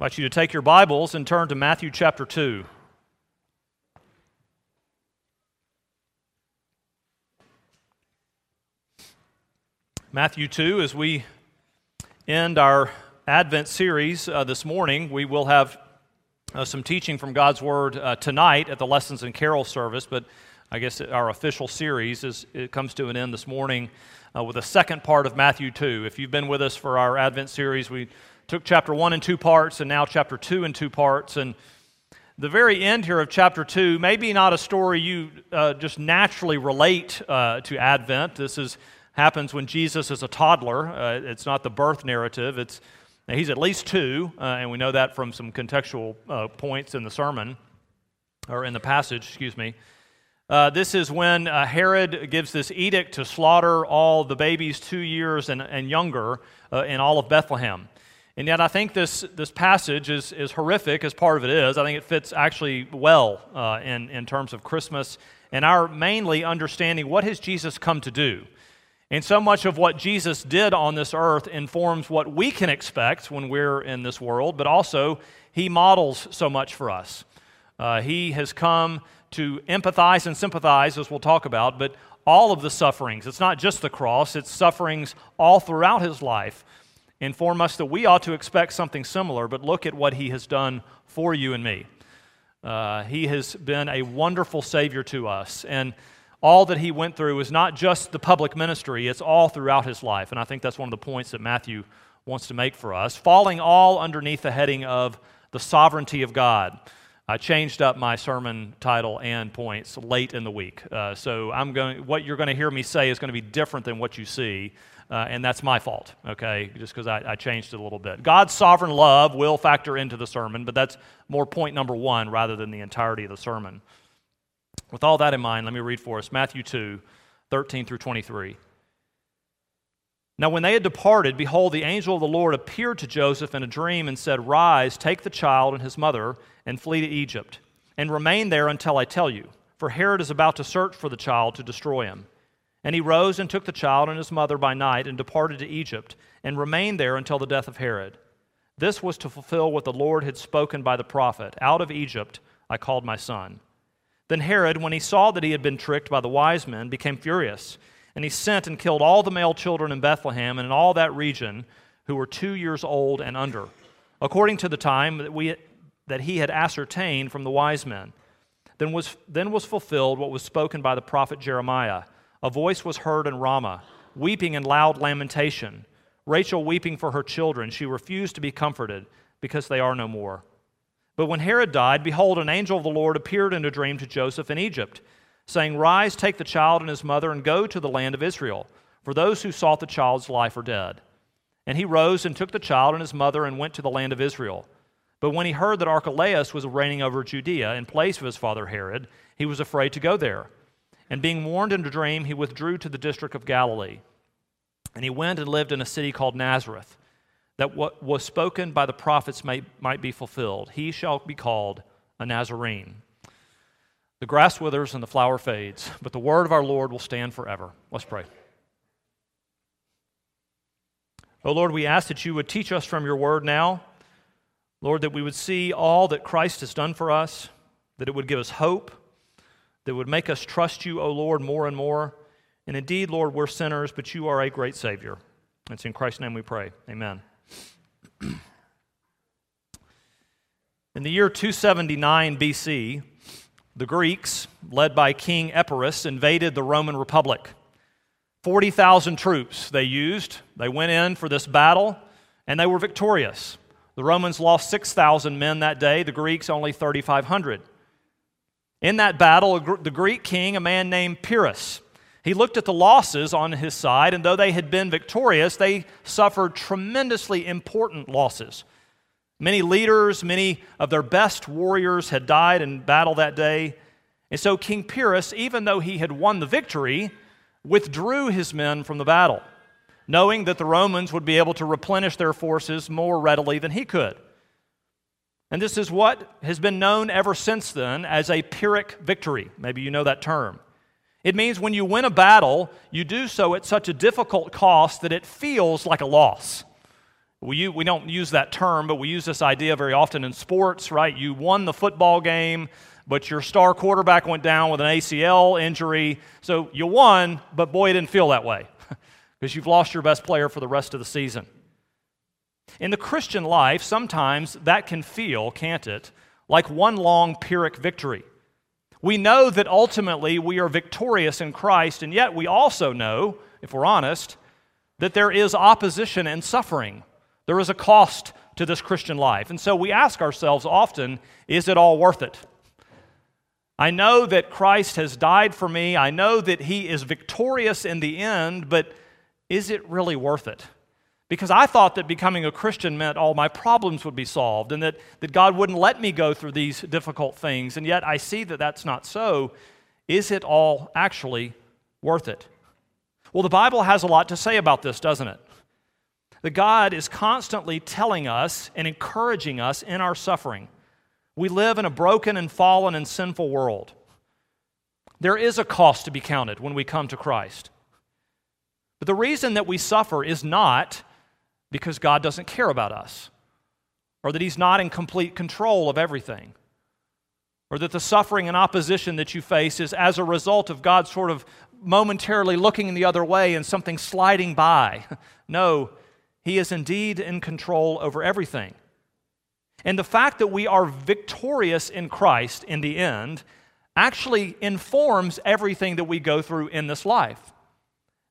I invite you to take your Bibles and turn to Matthew chapter 2. Matthew 2, as we end our Advent series uh, this morning, we will have uh, some teaching from God's Word uh, tonight at the Lessons and Carol service, but I guess our official series is, it comes to an end this morning uh, with the second part of Matthew 2. If you've been with us for our Advent series, we took chapter 1 in two parts and now chapter 2 in two parts. And the very end here of chapter 2, maybe not a story you uh, just naturally relate uh, to Advent. This is, happens when Jesus is a toddler. Uh, it's not the birth narrative. It's, he's at least two, uh, and we know that from some contextual uh, points in the sermon, or in the passage, excuse me. Uh, this is when uh, Herod gives this edict to slaughter all the babies two years and, and younger uh, in all of Bethlehem. And yet, I think this, this passage is, is horrific as part of it is. I think it fits actually well uh, in, in terms of Christmas and our mainly understanding what has Jesus come to do. And so much of what Jesus did on this earth informs what we can expect when we're in this world, but also he models so much for us. Uh, he has come to empathize and sympathize, as we'll talk about, but all of the sufferings. It's not just the cross, it's sufferings all throughout his life inform us that we ought to expect something similar, but look at what he has done for you and me. Uh, he has been a wonderful Savior to us. And all that he went through is not just the public ministry, it's all throughout his life. And I think that's one of the points that Matthew wants to make for us, falling all underneath the heading of the sovereignty of God. I changed up my sermon title and points late in the week. Uh, so I'm going, what you're going to hear me say is going to be different than what you see. Uh, and that's my fault, okay, just because I, I, changed it a little bit. God's sovereign love will factor into the sermon, but that's more point number one rather than the entirety of the sermon. With all that in mind, let me read for us Matthew 2 13 through 23. Now, when they had departed, behold, the angel of the Lord appeared to Joseph in a dream and said, Rise, take the child and his mother, and flee to Egypt, and remain there until I tell you, for Herod is about to search for the child to destroy him. And he rose and took the child and his mother by night and departed to Egypt and remained there until the death of Herod. This was to fulfill what the Lord had spoken by the prophet Out of Egypt I called my son. Then Herod, when he saw that he had been tricked by the wise men, became furious, and he sent and killed all the male children in Bethlehem and in all that region who were two years old and under, according to the time that, we, that he had ascertained from the wise men. Then was, then was fulfilled what was spoken by the prophet Jeremiah a voice was heard in Ramah, weeping in loud lamentation. Rachel weeping for her children. She refused to be comforted because they are no more. But when Herod died, behold, an angel of the Lord appeared in a dream to Joseph in Egypt, saying, Rise, take the child and his mother, and go to the land of Israel, for those who sought the child's life are dead. And he rose and took the child and his mother and went to the land of Israel. But when he heard that Archelaus was reigning over Judea in place of his father Herod, he was afraid to go there. And being warned in a dream, he withdrew to the district of Galilee. And he went and lived in a city called Nazareth, that what was spoken by the prophets may, might be fulfilled. He shall be called a Nazarene. The grass withers and the flower fades, but the word of our Lord will stand forever. Let's pray. Oh Lord, we ask that you would teach us from your word now. Lord, that we would see all that Christ has done for us, that it would give us hope that would make us trust you, O Lord, more and more. And indeed, Lord, we're sinners, but you are a great Savior. It's in Christ's name we pray. Amen. in the year 279 BC, the Greeks, led by King Epirus, invaded the Roman Republic. 40,000 troops they used. They went in for this battle, and they were victorious. The Romans lost 6,000 men that day, the Greeks only 3,500. In that battle, the Greek king, a man named Pyrrhus, he looked at the losses on his side, and though they had been victorious, they suffered tremendously important losses. Many leaders, many of their best warriors had died in battle that day. And so King Pyrrhus, even though he had won the victory, withdrew his men from the battle, knowing that the Romans would be able to replenish their forces more readily than he could. And this is what has been known ever since then as a Pyrrhic victory. Maybe you know that term. It means when you win a battle, you do so at such a difficult cost that it feels like a loss. We, we don't use that term, but we use this idea very often in sports, right? You won the football game, but your star quarterback went down with an ACL injury. So you won, but boy, it didn't feel that way because you've lost your best player for the rest of the season. In the Christian life, sometimes that can feel, can't it, like one long Pyrrhic victory. We know that ultimately we are victorious in Christ, and yet we also know, if we're honest, that there is opposition and suffering. There is a cost to this Christian life. And so we ask ourselves often is it all worth it? I know that Christ has died for me. I know that he is victorious in the end, but is it really worth it? Because I thought that becoming a Christian meant all my problems would be solved and that, that God wouldn't let me go through these difficult things. And yet I see that that's not so. Is it all actually worth it? Well, the Bible has a lot to say about this, doesn't it? That God is constantly telling us and encouraging us in our suffering. We live in a broken and fallen and sinful world. There is a cost to be counted when we come to Christ. But the reason that we suffer is not because God doesn't care about us, or that He's not in complete control of everything, or that the suffering and opposition that you face is as a result of God sort of momentarily looking the other way and something sliding by. No, He is indeed in control over everything. And the fact that we are victorious in Christ in the end actually informs everything that we go through in this life.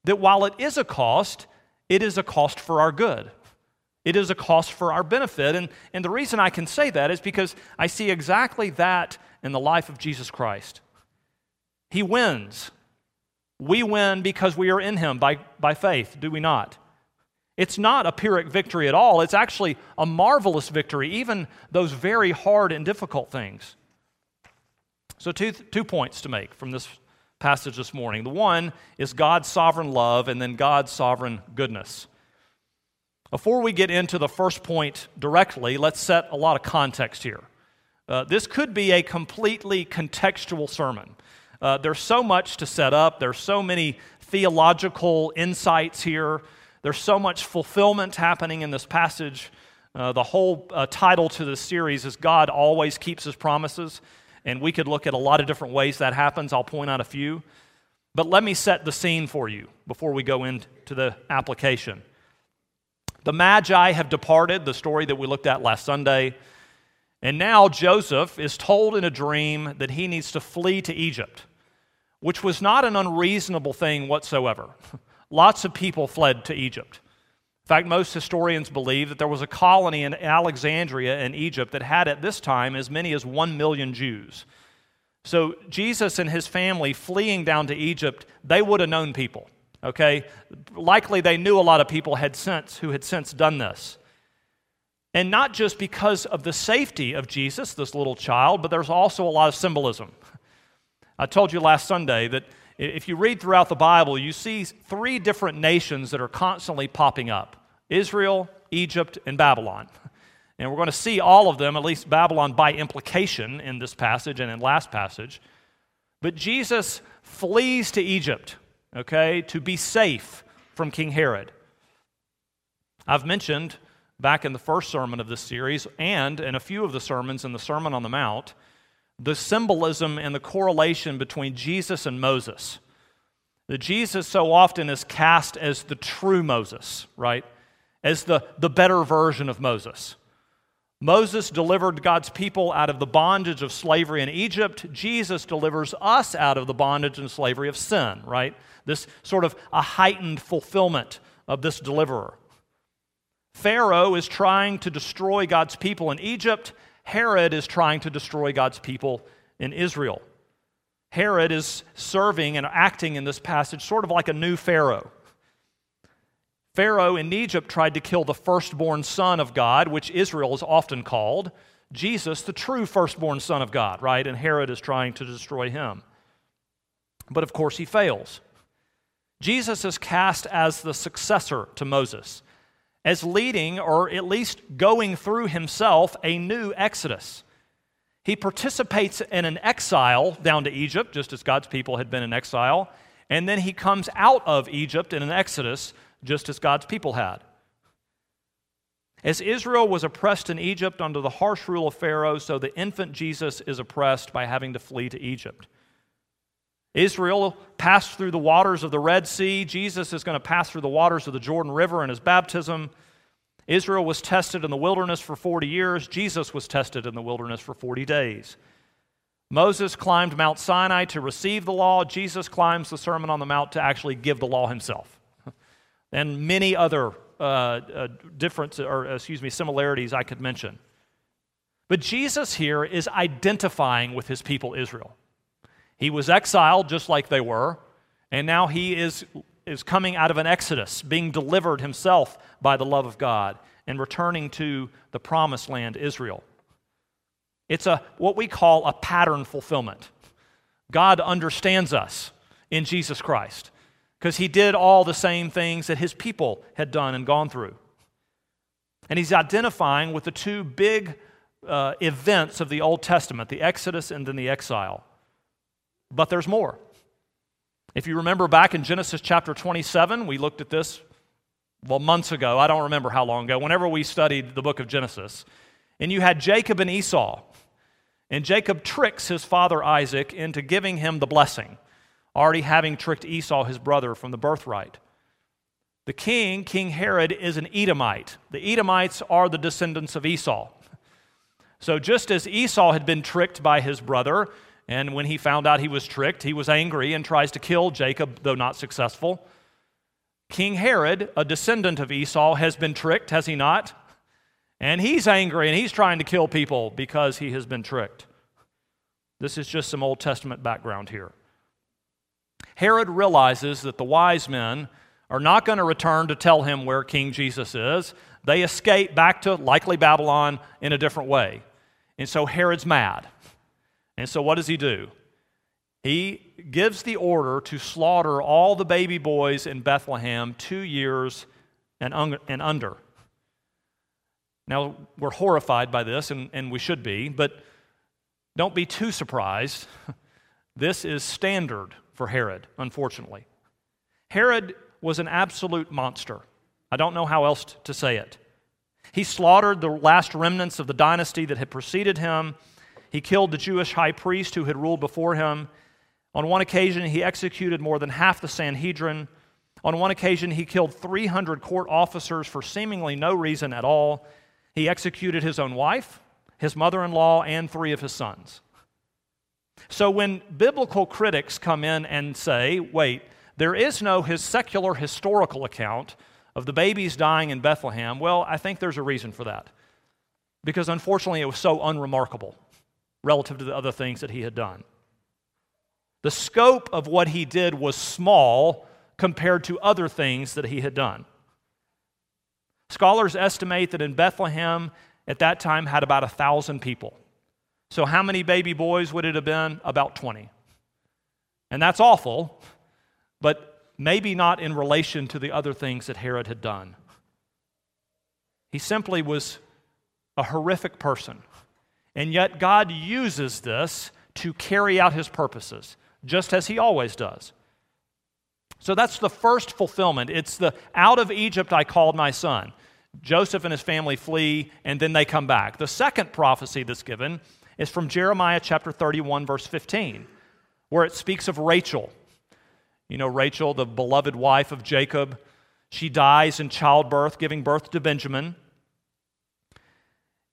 That while it is a cost, it is a cost for our good. It is a cost for our benefit. And, and the reason I can say that is because I see exactly that in the life of Jesus Christ. He wins. We win because we are in Him by, by faith, do we not? It's not a Pyrrhic victory at all. It's actually a marvelous victory, even those very hard and difficult things. So, two, two points to make from this passage this morning. The one is God's sovereign love and then God's sovereign goodness. Before we get into the first point directly, let's set a lot of context here. Uh, this could be a completely contextual sermon. Uh, there's so much to set up, there's so many theological insights here, there's so much fulfillment happening in this passage. Uh, the whole uh, title to this series is God Always Keeps His Promises. And we could look at a lot of different ways that happens. I'll point out a few. But let me set the scene for you before we go into the application. The Magi have departed, the story that we looked at last Sunday. And now Joseph is told in a dream that he needs to flee to Egypt, which was not an unreasonable thing whatsoever. Lots of people fled to Egypt. In fact, most historians believe that there was a colony in Alexandria in Egypt that had at this time as many as one million Jews. So Jesus and his family fleeing down to Egypt, they would have known people. Okay? Likely they knew a lot of people had since who had since done this. And not just because of the safety of Jesus, this little child, but there's also a lot of symbolism. I told you last Sunday that if you read throughout the Bible, you see three different nations that are constantly popping up Israel, Egypt, and Babylon. And we're going to see all of them, at least Babylon by implication, in this passage and in last passage. But Jesus flees to Egypt, okay, to be safe from King Herod. I've mentioned back in the first sermon of this series and in a few of the sermons in the Sermon on the Mount the symbolism and the correlation between Jesus and Moses. That Jesus so often is cast as the true Moses, right? As the, the better version of Moses. Moses delivered God's people out of the bondage of slavery in Egypt. Jesus delivers us out of the bondage and slavery of sin, right? This sort of a heightened fulfillment of this deliverer. Pharaoh is trying to destroy God's people in Egypt, Herod is trying to destroy God's people in Israel. Herod is serving and acting in this passage sort of like a new Pharaoh. Pharaoh in Egypt tried to kill the firstborn son of God, which Israel is often called. Jesus, the true firstborn son of God, right? And Herod is trying to destroy him. But of course, he fails. Jesus is cast as the successor to Moses as leading, or at least going through himself, a new exodus. He participates in an exile down to Egypt, just as God's people had been in exile, and then he comes out of Egypt in an exodus, just as God's people had. As Israel was oppressed in Egypt under the harsh rule of Pharaoh, so the infant Jesus is oppressed by having to flee to Egypt. Israel passed through the waters of the Red Sea. Jesus is going to pass through the waters of the Jordan River in his baptism. Israel was tested in the wilderness for 40 years. Jesus was tested in the wilderness for 40 days. Moses climbed Mount Sinai to receive the law. Jesus climbs the Sermon on the Mount to actually give the law himself. and many other uh, uh, different, or excuse me, similarities I could mention. But Jesus here is identifying with his people Israel. He was exiled just like they were, and now he is, is coming out of an exodus, being delivered himself by the love of God, and returning to the promised land, Israel. It's a, what we call a pattern fulfillment. God understands us in Jesus Christ because he did all the same things that his people had done and gone through. And he's identifying with the two big uh, events of the Old Testament the Exodus and then the exile. But there's more. If you remember back in Genesis chapter 27, we looked at this, well, months ago. I don't remember how long ago, whenever we studied the book of Genesis. And you had Jacob and Esau. And Jacob tricks his father Isaac into giving him the blessing already having tricked Esau, his brother, from the birthright. The king, King Herod, is an Edomite. The Edomites are the descendants of Esau. So, just as Esau had been tricked by his brother, and when he found out he was tricked, he was angry and tries to kill Jacob, though not successful. King Herod, a descendant of Esau, has been tricked, has he not? And he's angry and he's trying to kill people because he has been tricked. This is just some Old Testament background here. Herod realizes that the wise men are not going to return to tell him where King Jesus is. They escape back to likely Babylon in a different way. And so Herod's mad. And so what does he do? He gives the order to slaughter all the baby boys in Bethlehem two years and, un- and under. Now, we're horrified by this, and, and we should be, but don't be too surprised. This is standard for Herod, unfortunately. Herod was an absolute monster. I don't know how else to say it. He slaughtered the last remnants of the dynasty that had preceded him. He killed the Jewish high priest who had ruled before him. On one occasion, he executed more than half the Sanhedrin. On one occasion, he killed 300 court officers for seemingly no reason at all. He executed his own wife, his mother in law, and three of his sons. So when biblical critics come in and say, wait, there is no his secular historical account of the babies dying in Bethlehem, well, I think there's a reason for that. Because unfortunately, it was so unremarkable relative to the other things that he had done. The scope of what he did was small compared to other things that he had done. Scholars estimate that in Bethlehem at that time had about a thousand people. So, how many baby boys would it have been? About 20. And that's awful, but maybe not in relation to the other things that Herod had done. He simply was a horrific person. And yet, God uses this to carry out his purposes, just as he always does. So that's the first fulfillment. It's the out of Egypt I called my son. Joseph and his family flee, and then they come back. The second prophecy that's given is from Jeremiah chapter 31, verse 15, where it speaks of Rachel. You know, Rachel, the beloved wife of Jacob, she dies in childbirth, giving birth to Benjamin.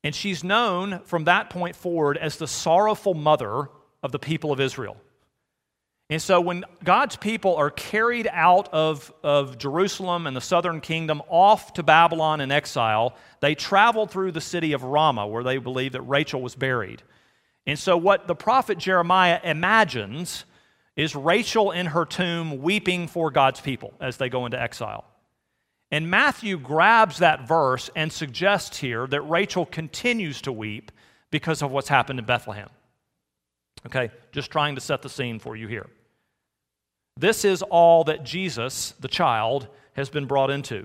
And she's known from that point forward as the sorrowful mother of the people of Israel. And so, when God's people are carried out of, of Jerusalem and the southern kingdom off to Babylon in exile, they travel through the city of Ramah, where they believe that Rachel was buried. And so, what the prophet Jeremiah imagines is Rachel in her tomb weeping for God's people as they go into exile. And Matthew grabs that verse and suggests here that Rachel continues to weep because of what's happened in Bethlehem. Okay, just trying to set the scene for you here. This is all that Jesus, the child, has been brought into.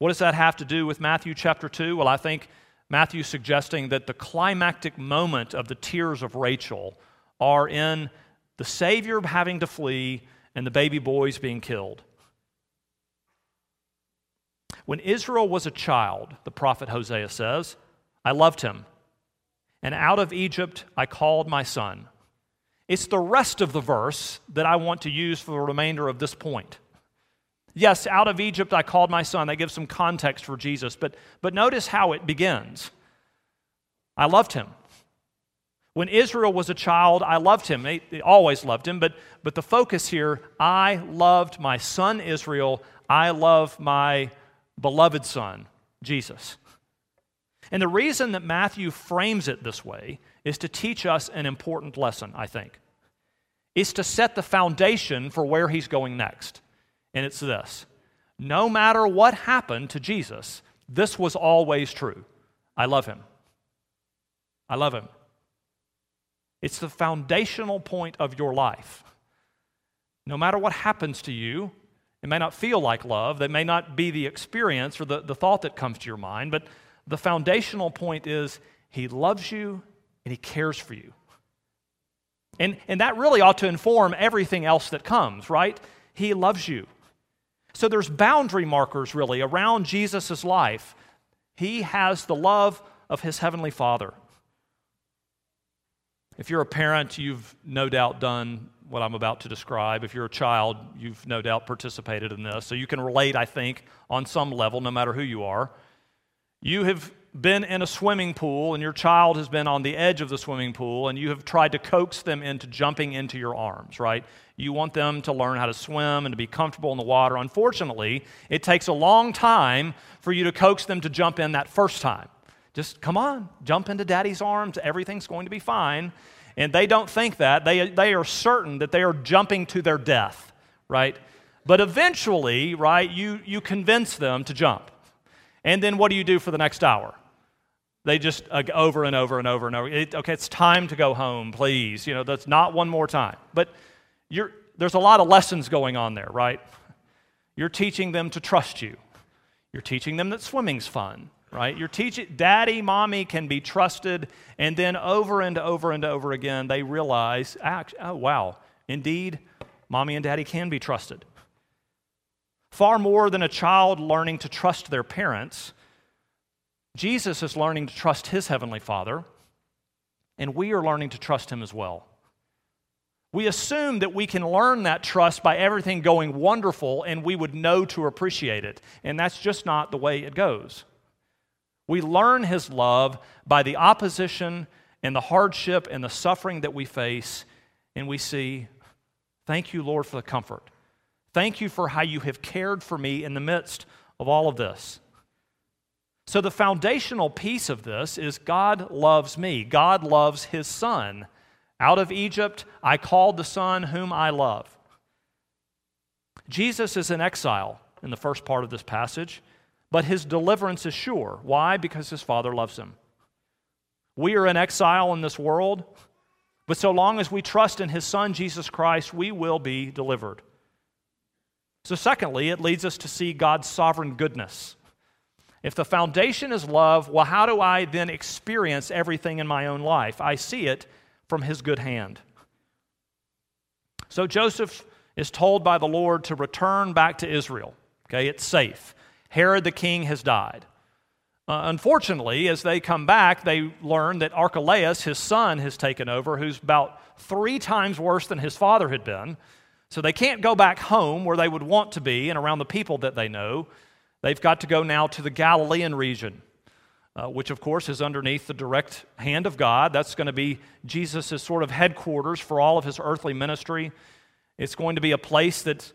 What does that have to do with Matthew chapter 2? Well, I think Matthew suggesting that the climactic moment of the tears of Rachel are in the Savior having to flee and the baby boys being killed. When Israel was a child, the prophet Hosea says, I loved him. And out of Egypt I called my son. It's the rest of the verse that I want to use for the remainder of this point. Yes, out of Egypt I called my son. That gives some context for Jesus. But, but notice how it begins I loved him. When Israel was a child, I loved him. They, they always loved him. But, but the focus here I loved my son Israel. I love my beloved son, Jesus. And the reason that Matthew frames it this way is to teach us an important lesson, I think. It's to set the foundation for where he's going next. And it's this no matter what happened to Jesus, this was always true. I love him. I love him. It's the foundational point of your life. No matter what happens to you, it may not feel like love, that may not be the experience or the, the thought that comes to your mind, but the foundational point is He loves you and He cares for you. And, and that really ought to inform everything else that comes, right? He loves you. So there's boundary markers really around Jesus' life. He has the love of his heavenly Father. If you're a parent, you've no doubt done what I'm about to describe. If you're a child, you've no doubt participated in this. So you can relate, I think, on some level, no matter who you are. You have been in a swimming pool and your child has been on the edge of the swimming pool and you have tried to coax them into jumping into your arms, right? You want them to learn how to swim and to be comfortable in the water. Unfortunately, it takes a long time for you to coax them to jump in that first time. Just come on, jump into daddy's arms. Everything's going to be fine. And they don't think that. They, they are certain that they are jumping to their death, right? But eventually, right, you, you convince them to jump. And then what do you do for the next hour? They just uh, over and over and over and over. It, okay, it's time to go home, please. You know, that's not one more time. But you're, there's a lot of lessons going on there, right? You're teaching them to trust you. You're teaching them that swimming's fun right? You're teaching, daddy, mommy can be trusted, and then over and over and over again, they realize, oh, wow, indeed, mommy and daddy can be trusted. Far more than a child learning to trust their parents, Jesus is learning to trust his heavenly Father, and we are learning to trust him as well. We assume that we can learn that trust by everything going wonderful and we would know to appreciate it. And that's just not the way it goes. We learn His love by the opposition and the hardship and the suffering that we face, and we see, thank you, Lord, for the comfort. Thank you for how you have cared for me in the midst of all of this. So, the foundational piece of this is God loves me. God loves his son. Out of Egypt, I called the son whom I love. Jesus is in exile in the first part of this passage. But his deliverance is sure. Why? Because his Father loves him. We are in exile in this world, but so long as we trust in his Son, Jesus Christ, we will be delivered. So, secondly, it leads us to see God's sovereign goodness. If the foundation is love, well, how do I then experience everything in my own life? I see it from his good hand. So, Joseph is told by the Lord to return back to Israel. Okay, it's safe. Herod the king has died. Uh, unfortunately, as they come back, they learn that Archelaus, his son, has taken over, who's about three times worse than his father had been. So they can't go back home where they would want to be and around the people that they know. They've got to go now to the Galilean region, uh, which, of course, is underneath the direct hand of God. That's going to be Jesus' sort of headquarters for all of his earthly ministry. It's going to be a place that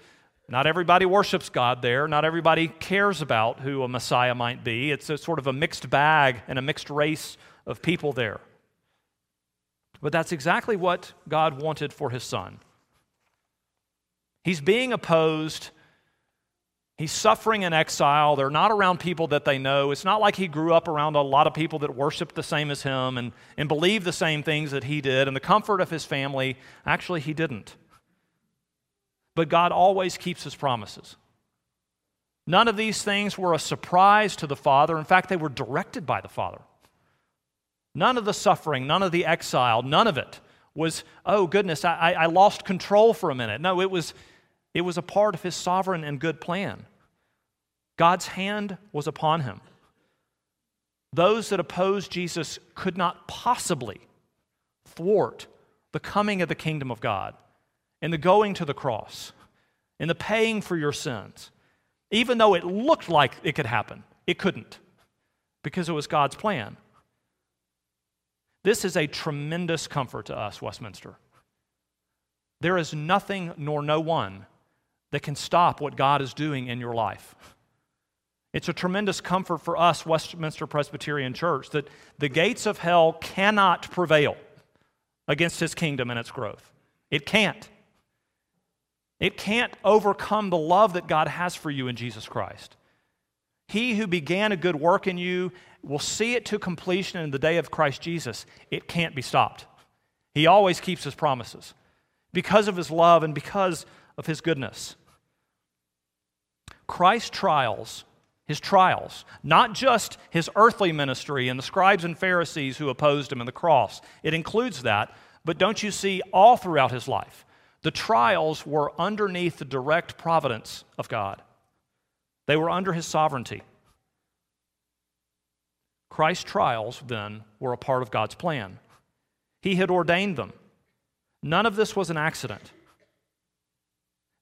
not everybody worships God there. Not everybody cares about who a Messiah might be. It's a sort of a mixed bag and a mixed race of people there. But that's exactly what God wanted for his son. He's being opposed. He's suffering in exile. They're not around people that they know. It's not like he grew up around a lot of people that worshiped the same as him and, and believed the same things that he did. And the comfort of his family, actually, he didn't. But God always keeps his promises. None of these things were a surprise to the Father. In fact, they were directed by the Father. None of the suffering, none of the exile, none of it was, oh goodness, I, I lost control for a minute. No, it was, it was a part of his sovereign and good plan. God's hand was upon him. Those that opposed Jesus could not possibly thwart the coming of the kingdom of God and the going to the cross in the paying for your sins. Even though it looked like it could happen, it couldn't because it was God's plan. This is a tremendous comfort to us, Westminster. There is nothing nor no one that can stop what God is doing in your life. It's a tremendous comfort for us, Westminster Presbyterian Church, that the gates of hell cannot prevail against his kingdom and its growth. It can't. It can't overcome the love that God has for you in Jesus Christ. He who began a good work in you will see it to completion in the day of Christ Jesus. It can't be stopped. He always keeps his promises because of his love and because of his goodness. Christ's trials, his trials, not just his earthly ministry and the scribes and Pharisees who opposed him and the cross, it includes that, but don't you see all throughout his life? The trials were underneath the direct providence of God. They were under his sovereignty. Christ's trials, then, were a part of God's plan. He had ordained them. None of this was an accident.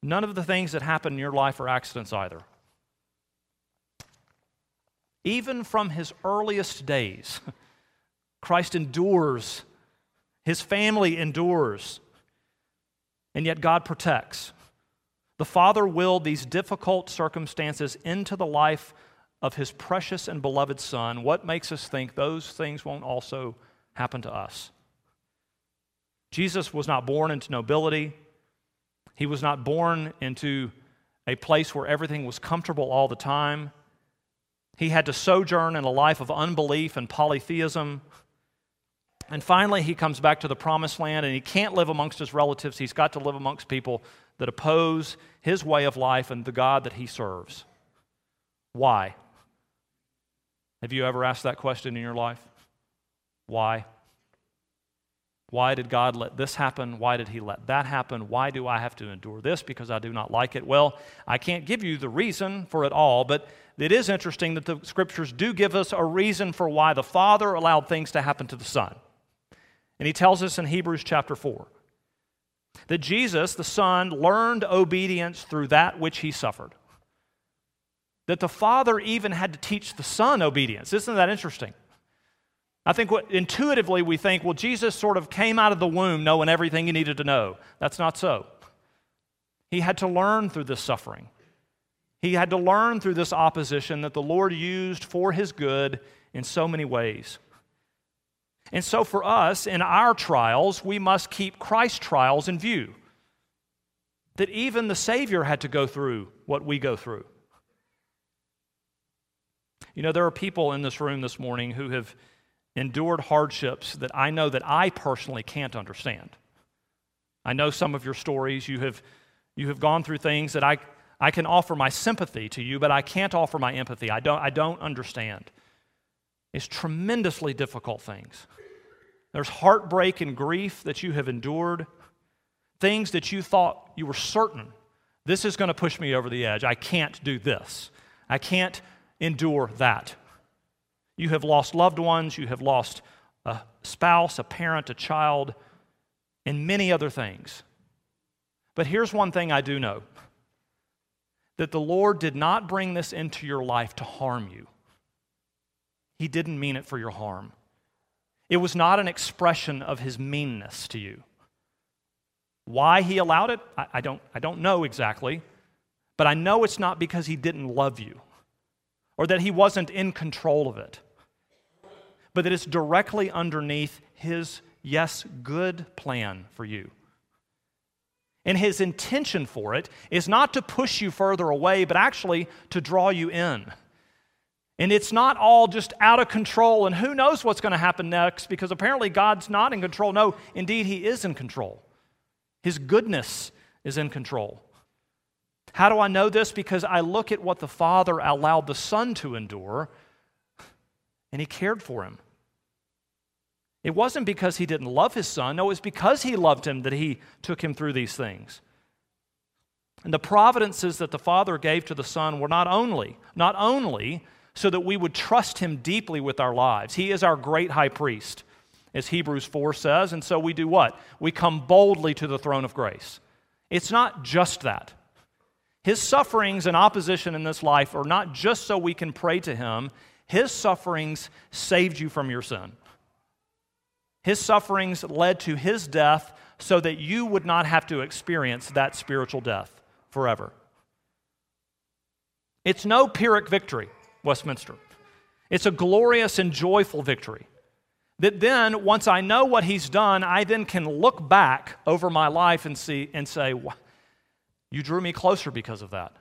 None of the things that happen in your life are accidents either. Even from his earliest days, Christ endures, his family endures, and yet God protects. The Father willed these difficult circumstances into the life of His precious and beloved Son. What makes us think those things won't also happen to us? Jesus was not born into nobility. He was not born into a place where everything was comfortable all the time. He had to sojourn in a life of unbelief and polytheism. And finally, he comes back to the promised land and he can't live amongst his relatives. He's got to live amongst people that oppose his way of life and the God that he serves. Why? Have you ever asked that question in your life? Why? Why did God let this happen? Why did He let that happen? Why do I have to endure this because I do not like it? Well, I can't give you the reason for it all, but it is interesting that the scriptures do give us a reason for why the Father allowed things to happen to the Son. And He tells us in Hebrews chapter 4 that Jesus, the Son, learned obedience through that which he suffered. That the Father even had to teach the Son obedience. Isn't that interesting? I think what intuitively we think, well, Jesus sort of came out of the womb knowing everything he needed to know. That's not so. He had to learn through this suffering. He had to learn through this opposition that the Lord used for his good in so many ways. And so, for us, in our trials, we must keep Christ's trials in view. That even the Savior had to go through what we go through. You know, there are people in this room this morning who have endured hardships that I know that I personally can't understand. I know some of your stories. You have, you have gone through things that I, I can offer my sympathy to you, but I can't offer my empathy. I don't, I don't understand. It's tremendously difficult things. There's heartbreak and grief that you have endured, things that you thought you were certain this is going to push me over the edge. I can't do this. I can't endure that. You have lost loved ones, you have lost a spouse, a parent, a child, and many other things. But here's one thing I do know that the Lord did not bring this into your life to harm you. He didn't mean it for your harm. It was not an expression of his meanness to you. Why he allowed it, I, I, don't, I don't know exactly, but I know it's not because he didn't love you or that he wasn't in control of it, but that it's directly underneath his, yes, good plan for you. And his intention for it is not to push you further away, but actually to draw you in. And it's not all just out of control and who knows what's going to happen next because apparently God's not in control. No, indeed, He is in control. His goodness is in control. How do I know this? Because I look at what the Father allowed the Son to endure and He cared for him. It wasn't because He didn't love His Son, no, it was because He loved him that He took him through these things. And the providences that the Father gave to the Son were not only, not only so that we would trust him deeply with our lives. He is our great high priest, as Hebrews 4 says, and so we do what? We come boldly to the throne of grace. It's not just that. His sufferings and opposition in this life are not just so we can pray to him, his sufferings saved you from your sin. His sufferings led to his death so that you would not have to experience that spiritual death forever. It's no Pyrrhic victory, Westminster. It's a glorious and joyful victory. That then, once I know what he's done, I then can look back over my life and see and say, You drew me closer because of that.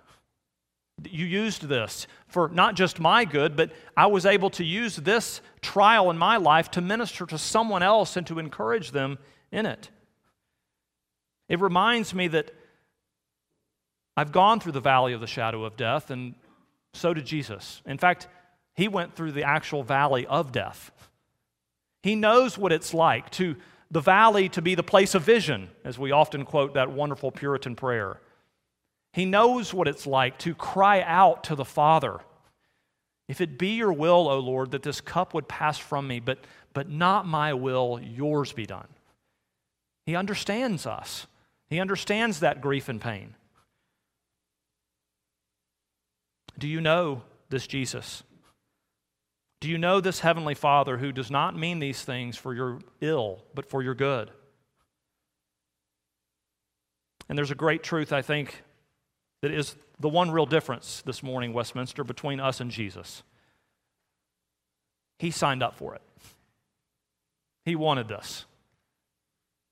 You used this for not just my good, but I was able to use this trial in my life to minister to someone else and to encourage them in it. It reminds me that I've gone through the valley of the shadow of death, and so did Jesus. In fact, he went through the actual valley of death. He knows what it's like to the valley to be the place of vision, as we often quote that wonderful Puritan prayer. He knows what it's like to cry out to the Father, If it be your will, O Lord, that this cup would pass from me, but, but not my will, yours be done. He understands us, he understands that grief and pain. Do you know this Jesus? Do you know this Heavenly Father who does not mean these things for your ill, but for your good? And there's a great truth, I think, that is the one real difference this morning, Westminster, between us and Jesus. He signed up for it, He wanted this.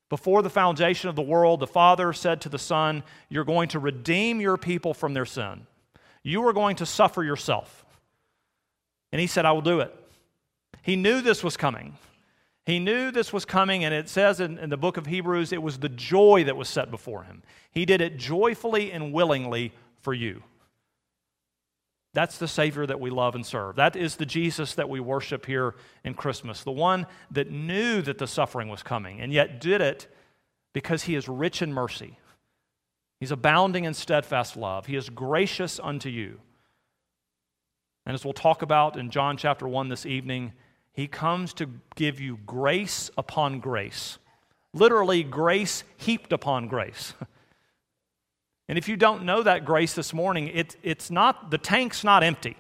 Before the foundation of the world, the Father said to the Son, You're going to redeem your people from their sin. You are going to suffer yourself. And he said, I will do it. He knew this was coming. He knew this was coming, and it says in, in, the book of Hebrews, it was the joy that was set before him. He did it joyfully and willingly for you. That's the Savior that we love and serve. That is the Jesus that we worship here in Christmas, the one that knew that the suffering was coming and yet did it because he is rich in mercy. He's abounding in steadfast love. He is gracious unto you. And as we'll talk about in John chapter 1 this evening, he comes to give you grace upon grace. Literally, grace heaped upon grace. and if you don't know that grace this morning, it, it's not, the tank's not empty.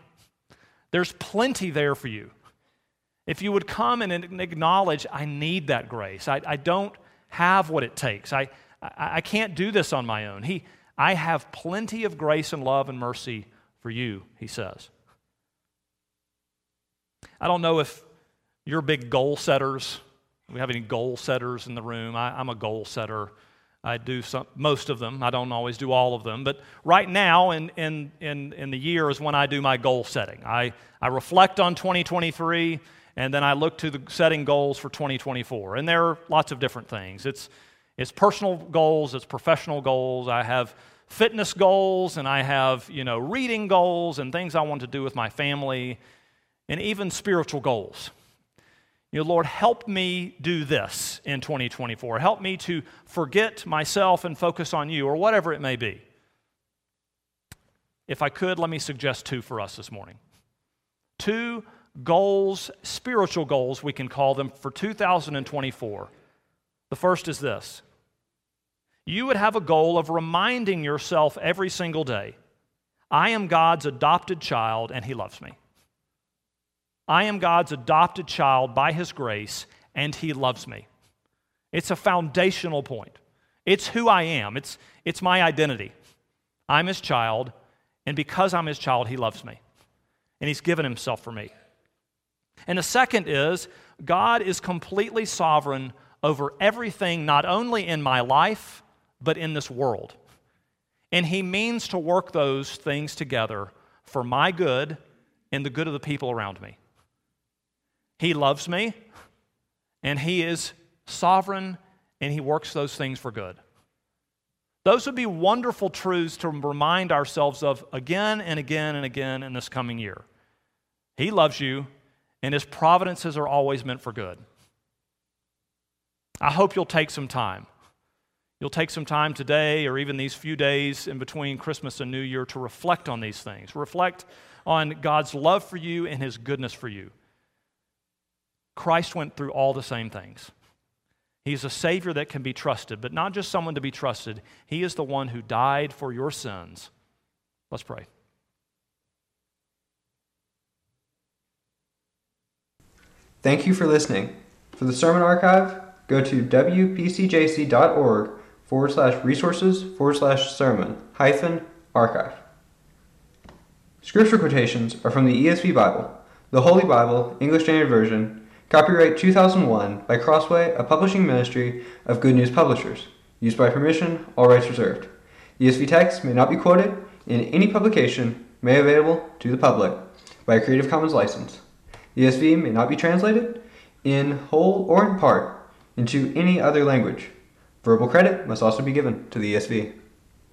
There's plenty there for you. If you would come and acknowledge, I need that grace. I, I don't have what it takes. I, I, I can't do this on my own. He, I have plenty of grace and love and mercy for you, he says. I don't know if you're big goal setters. we have any goal setters in the room? I, am a goal setter. I do some, most of them. I don't always do all of them. But right now in, in, in, in the year is when I do my goal setting. I, I reflect on 2023 and then I look to the setting goals for 2024. And there are lots of different things. It's, it's personal goals, it's professional goals. I have fitness goals and I have, you know, reading goals and things I want to do with my family and even spiritual goals. You know, Lord, help me do this in 2024. Help me to forget myself and focus on you, or whatever it may be. If I could, let me suggest two for us this morning. Two goals, spiritual goals, we can call them, for 2024. The first is this you would have a goal of reminding yourself every single day I am God's adopted child, and He loves me. I am God's adopted child by His grace, and He loves me. It's a foundational point. It's who I am, it's, it's my identity. I'm His child, and because I'm His child, He loves me. And He's given Himself for me. And the second is God is completely sovereign over everything, not only in my life, but in this world. And He means to work those things together for my good and the good of the people around me. He loves me, and He is sovereign, and He works those things for good. Those would be wonderful truths to remind ourselves of again and again and again in this coming year. He loves you, and His providences are always meant for good. I hope you'll take some time. You'll take some time today or even these few days in between Christmas and New Year to reflect on these things. Reflect on God's love for you and his goodness for you. Christ went through all the same things. He's a Savior that can be trusted, but not just someone to be trusted. He is the one who died for your sins. Let's pray. Thank you for listening. For the sermon archive, go to wpcjc.org forward slash resources forward slash sermon hyphen archive. Scripture quotations are from the ESV Bible, the Holy Bible, English Standard Version, copyright 2001 by Crossway, a publishing ministry of Good News Publishers. Used by permission, all rights reserved. ESV text may not be quoted in any publication made available to the public by a Creative Commons license. ESV may not be translated in whole or in part into any other language. Verbal credit must also be given to the ESV.